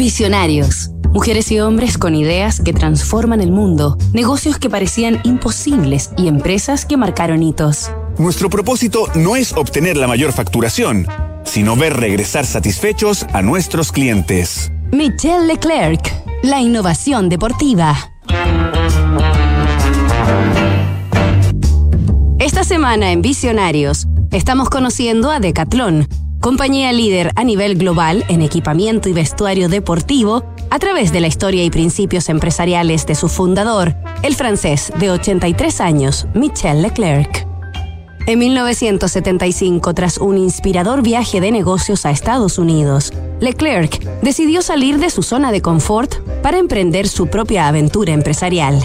Visionarios. Mujeres y hombres con ideas que transforman el mundo, negocios que parecían imposibles y empresas que marcaron hitos. Nuestro propósito no es obtener la mayor facturación, sino ver regresar satisfechos a nuestros clientes. Michelle Leclerc, la innovación deportiva. Esta semana en Visionarios estamos conociendo a Decathlon, compañía líder a nivel global en equipamiento y vestuario deportivo a través de la historia y principios empresariales de su fundador, el francés de 83 años, Michel Leclerc. En 1975, tras un inspirador viaje de negocios a Estados Unidos, Leclerc decidió salir de su zona de confort para emprender su propia aventura empresarial.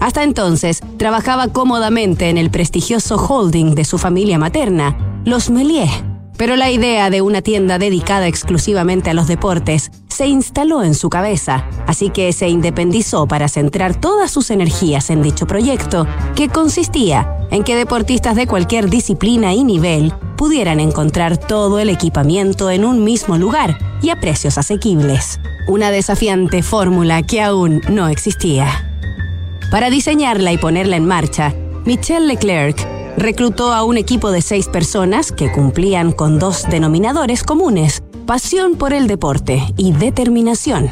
Hasta entonces, trabajaba cómodamente en el prestigioso holding de su familia materna, los Méliès pero la idea de una tienda dedicada exclusivamente a los deportes se instaló en su cabeza, así que se independizó para centrar todas sus energías en dicho proyecto, que consistía en que deportistas de cualquier disciplina y nivel pudieran encontrar todo el equipamiento en un mismo lugar y a precios asequibles. Una desafiante fórmula que aún no existía. Para diseñarla y ponerla en marcha, Michel Leclerc reclutó a un equipo de seis personas que cumplían con dos denominadores comunes, pasión por el deporte y determinación.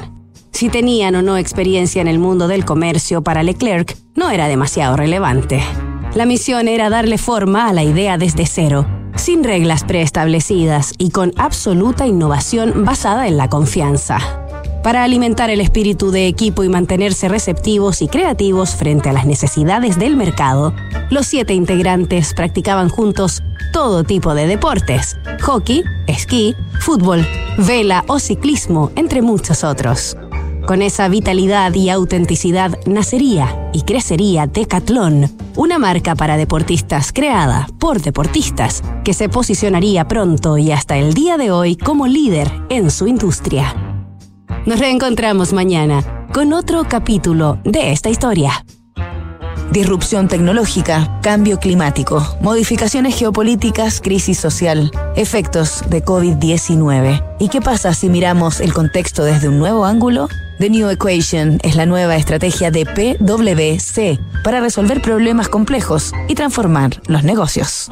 Si tenían o no experiencia en el mundo del comercio para Leclerc, no era demasiado relevante. La misión era darle forma a la idea desde cero, sin reglas preestablecidas y con absoluta innovación basada en la confianza para alimentar el espíritu de equipo y mantenerse receptivos y creativos frente a las necesidades del mercado, los siete integrantes practicaban juntos todo tipo de deportes, hockey, esquí, fútbol, vela o ciclismo, entre muchos otros. Con esa vitalidad y autenticidad nacería y crecería Decathlon, una marca para deportistas creada por deportistas que se posicionaría pronto y hasta el día de hoy como líder en su industria. Nos reencontramos mañana con otro capítulo de esta historia. Disrupción tecnológica, cambio climático, modificaciones geopolíticas, crisis social, efectos de COVID-19. ¿Y qué pasa si miramos el contexto desde un nuevo ángulo? The New Equation es la nueva estrategia de PwC para resolver problemas complejos y transformar los negocios.